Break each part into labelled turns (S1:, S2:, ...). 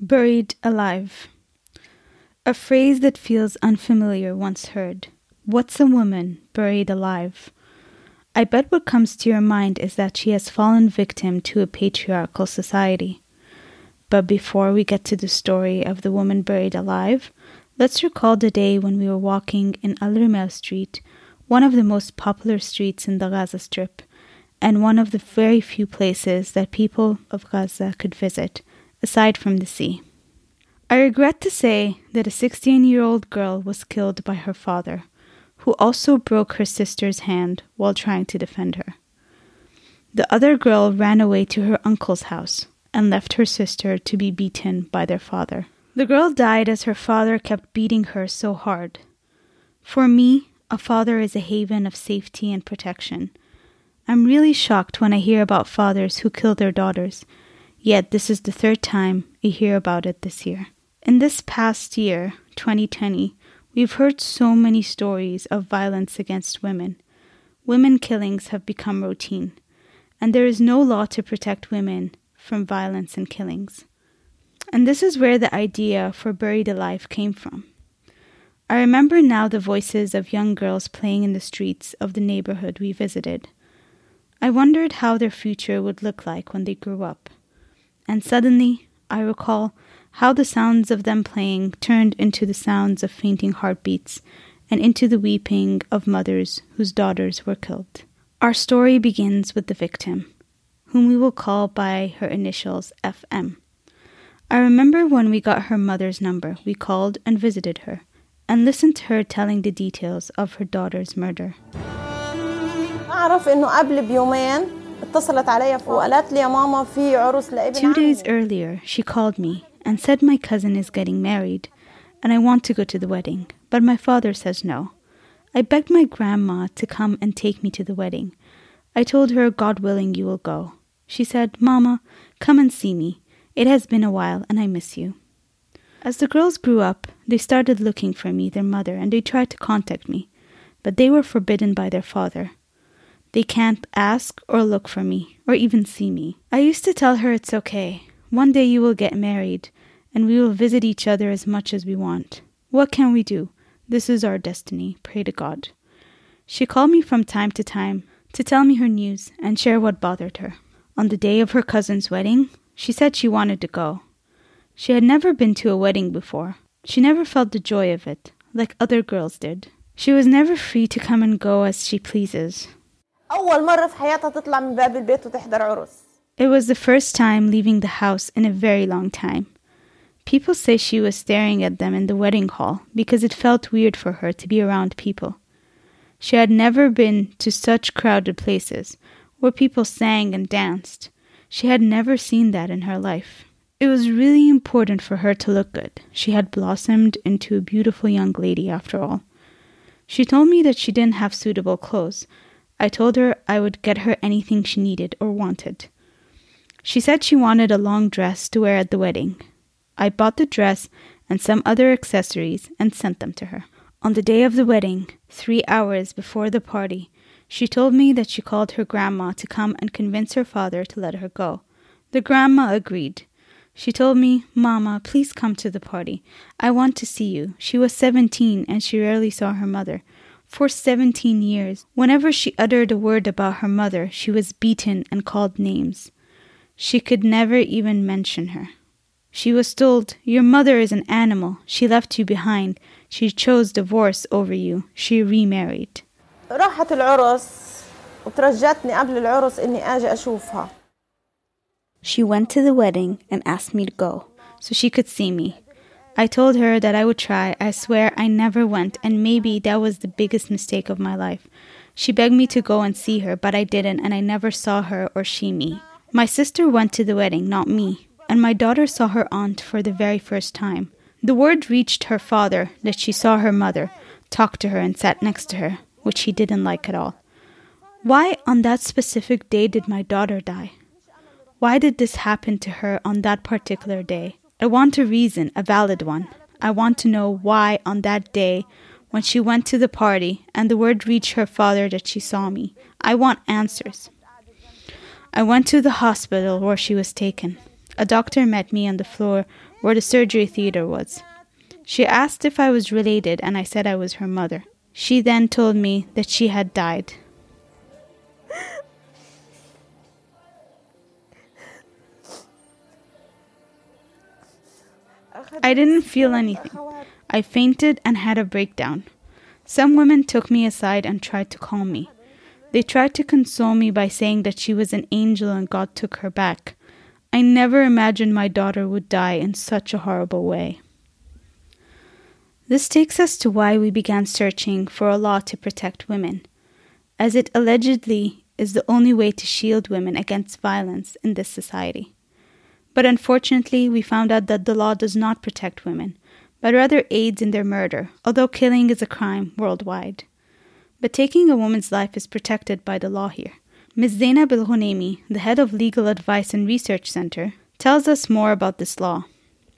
S1: Buried alive. A phrase that feels unfamiliar once heard. What's a woman buried alive? I bet what comes to your mind is that she has fallen victim to a patriarchal society. But before we get to the story of the woman buried alive, let's recall the day when we were walking in Al Rumel Street, one of the most popular streets in the Gaza Strip, and one of the very few places that people of Gaza could visit, aside from the sea. I regret to say that a 16 year old girl was killed by her father, who also broke her sister's hand while trying to defend her. The other girl ran away to her uncle's house and left her sister to be beaten by their father. The girl died as her father kept beating her so hard. For me, a father is a haven of safety and protection. I'm really shocked when I hear about fathers who kill their daughters, yet this is the third time I hear about it this year. In this past year, 2020, we've heard so many stories of violence against women. Women killings have become routine, and there is no law to protect women from violence and killings. And this is where the idea for Buried Alive came from. I remember now the voices of young girls playing in the streets of the neighborhood we visited. I wondered how their future would look like when they grew up. And suddenly, I recall how the sounds of them playing turned into the sounds of fainting heartbeats and into the weeping of mothers whose daughters were killed. Our story begins with the victim, whom we will call by her initials FM. I remember when we got her mother's number, we called and visited her and listened to her telling the details of her daughter's murder. Two days earlier, she called me and said my cousin is getting married and I want to go to the wedding, but my father says no. I begged my grandma to come and take me to the wedding. I told her, God willing, you will go. She said, Mama, come and see me. It has been a while and I miss you. As the girls grew up, they started looking for me, their mother, and they tried to contact me, but they were forbidden by their father. They can't ask or look for me, or even see me. I used to tell her it's okay. One day you will get married, and we will visit each other as much as we want. What can we do? This is our destiny. Pray to God. She called me from time to time to tell me her news and share what bothered her. On the day of her cousin's wedding, she said she wanted to go. She had never been to a wedding before. She never felt the joy of it, like other girls did. She was never free to come and go as she pleases. It was the first time leaving the house in a very long time. People say she was staring at them in the wedding hall because it felt weird for her to be around people. She had never been to such crowded places where people sang and danced. She had never seen that in her life. It was really important for her to look good. She had blossomed into a beautiful young lady after all. She told me that she didn't have suitable clothes. I told her I would get her anything she needed or wanted. She said she wanted a long dress to wear at the wedding. I bought the dress and some other accessories and sent them to her. On the day of the wedding, three hours before the party, she told me that she called her grandma to come and convince her father to let her go. The grandma agreed. She told me, Mama, please come to the party. I want to see you. She was 17 and she rarely saw her mother For 17 years, whenever she uttered a word about her mother, she was beaten and called names. She could never even mention her. She was told, Your mother is an animal. She left you behind. She chose divorce over you. She remarried.
S2: راحت العرس وترجتني قبل العرس إني أجي أشوفها.
S1: She went to the wedding and asked me to go so she could see me. I told her that I would try. I swear I never went, and maybe that was the biggest mistake of my life. She begged me to go and see her, but I didn't, and I never saw her or she me. My sister went to the wedding, not me and my daughter saw her aunt for the very first time. The word reached her father that she saw her mother, talked to her, and sat next to her, which he didn't like at all. Why on that specific day did my daughter die? Why did this happen to her on that particular day? I want a reason, a valid one. I want to know why on that day, when she went to the party and the word reached her father that she saw me. I want answers. I went to the hospital where she was taken. a doctor met me on the floor where the surgery theater was. She asked if I was related, and I said I was her mother. She then told me that she had died. I didn't feel anything. I fainted and had a breakdown. Some women took me aside and tried to calm me. They tried to console me by saying that she was an angel and God took her back. I never imagined my daughter would die in such a horrible way. This takes us to why we began searching for a law to protect women, as it allegedly is the only way to shield women against violence in this society. But unfortunately, we found out that the law does not protect women, but rather aids in their murder, although killing is a crime worldwide. But taking a woman's life is protected by the law here. Ms. Zainab El Ghunaimi, the head of Legal Advice and Research Center, tells us more about this law.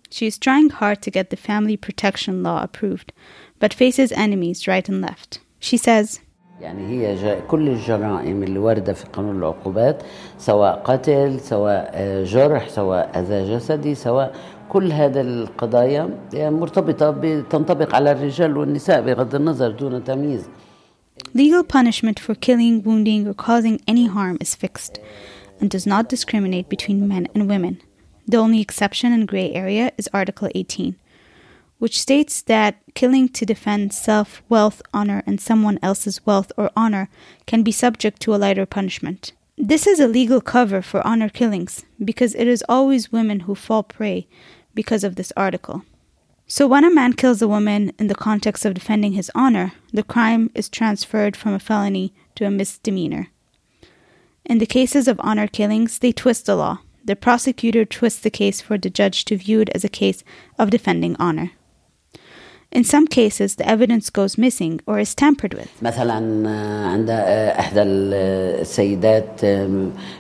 S1: She is trying hard to get the family protection law approved, but faces enemies right and left. She says,
S3: يعني هي كل الجرائم اللي واردة في قانون العقوبات سواء قتل سواء جرح سواء أذى جسدي سواء كل هذه القضايا مرتبطة تنطبق على الرجال والنساء بغض النظر دون تمييز
S1: Legal punishment for killing, wounding, or causing any harm is fixed and does not discriminate between men and women. The only exception and gray area is Article 18, which states that killing to defend self, wealth, honor, and someone else's wealth or honor can be subject to a lighter punishment. This is a legal cover for honor killings because it is always women who fall prey because of this article. So, when a man kills a woman in the context of defending his honor, the crime is transferred from a felony to a misdemeanor. In the cases of honor killings, they twist the law. The prosecutor twists the case for the judge to view it as a case of defending honor. In some cases, the evidence goes missing or is tampered with.
S3: مثلا عند احدى السيدات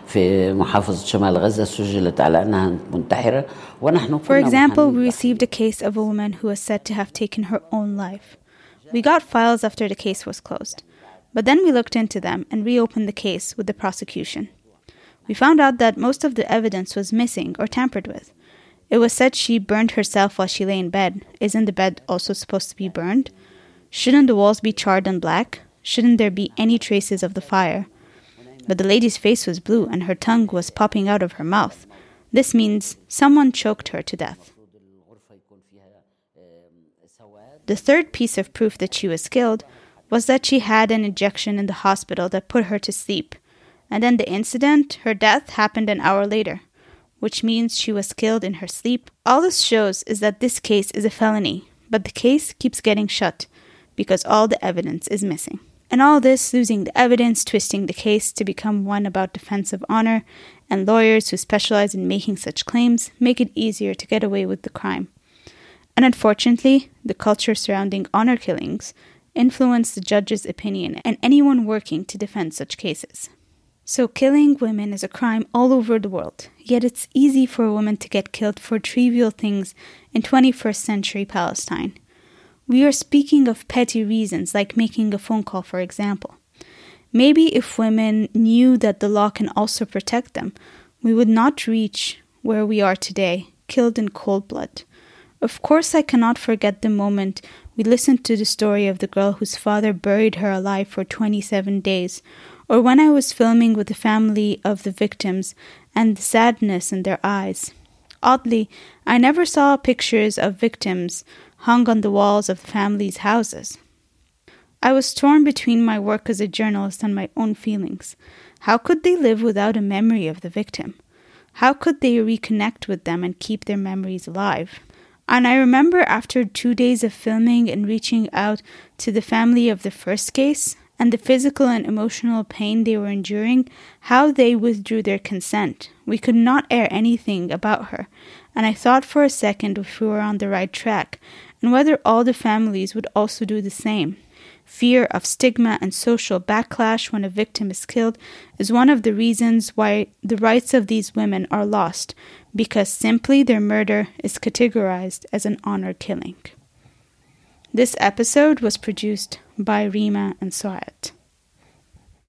S3: في محافظه شمال غزه سجلت على انها منتحره ونحن
S1: For example, we received a case of a woman who was said to have taken her own life. We got files after the case was closed, but then we looked into them and reopened the case with the prosecution. We found out that most of the evidence was missing or tampered with. It was said she burned herself while she lay in bed. Isn't the bed also supposed to be burned? Shouldn't the walls be charred and black? Shouldn't there be any traces of the fire? But the lady's face was blue and her tongue was popping out of her mouth. This means someone choked her to death. The third piece of proof that she was killed was that she had an injection in the hospital that put her to sleep. And then the incident, her death, happened an hour later which means she was killed in her sleep. All this shows is that this case is a felony, but the case keeps getting shut because all the evidence is missing. And all this, losing the evidence, twisting the case to become one about defense of honor, and lawyers who specialize in making such claims make it easier to get away with the crime. And unfortunately, the culture surrounding honor killings influence the judge's opinion and anyone working to defend such cases. So, killing women is a crime all over the world, yet it's easy for a woman to get killed for trivial things in 21st century Palestine. We are speaking of petty reasons like making a phone call, for example. Maybe if women knew that the law can also protect them, we would not reach where we are today, killed in cold blood. Of course, I cannot forget the moment we listened to the story of the girl whose father buried her alive for 27 days, or when I was filming with the family of the victims and the sadness in their eyes. Oddly, I never saw pictures of victims hung on the walls of the family's houses. I was torn between my work as a journalist and my own feelings. How could they live without a memory of the victim? How could they reconnect with them and keep their memories alive? And I remember after two days of filming and reaching out to the family of the first case, and the physical and emotional pain they were enduring, how they withdrew their consent. We could not air anything about her, and I thought for a second if we were on the right track, and whether all the families would also do the same. Fear of stigma and social backlash when a victim is killed is one of the reasons why the rights of these women are lost, because simply their murder is categorized as an honor killing. This episode was produced by Reema and Soat.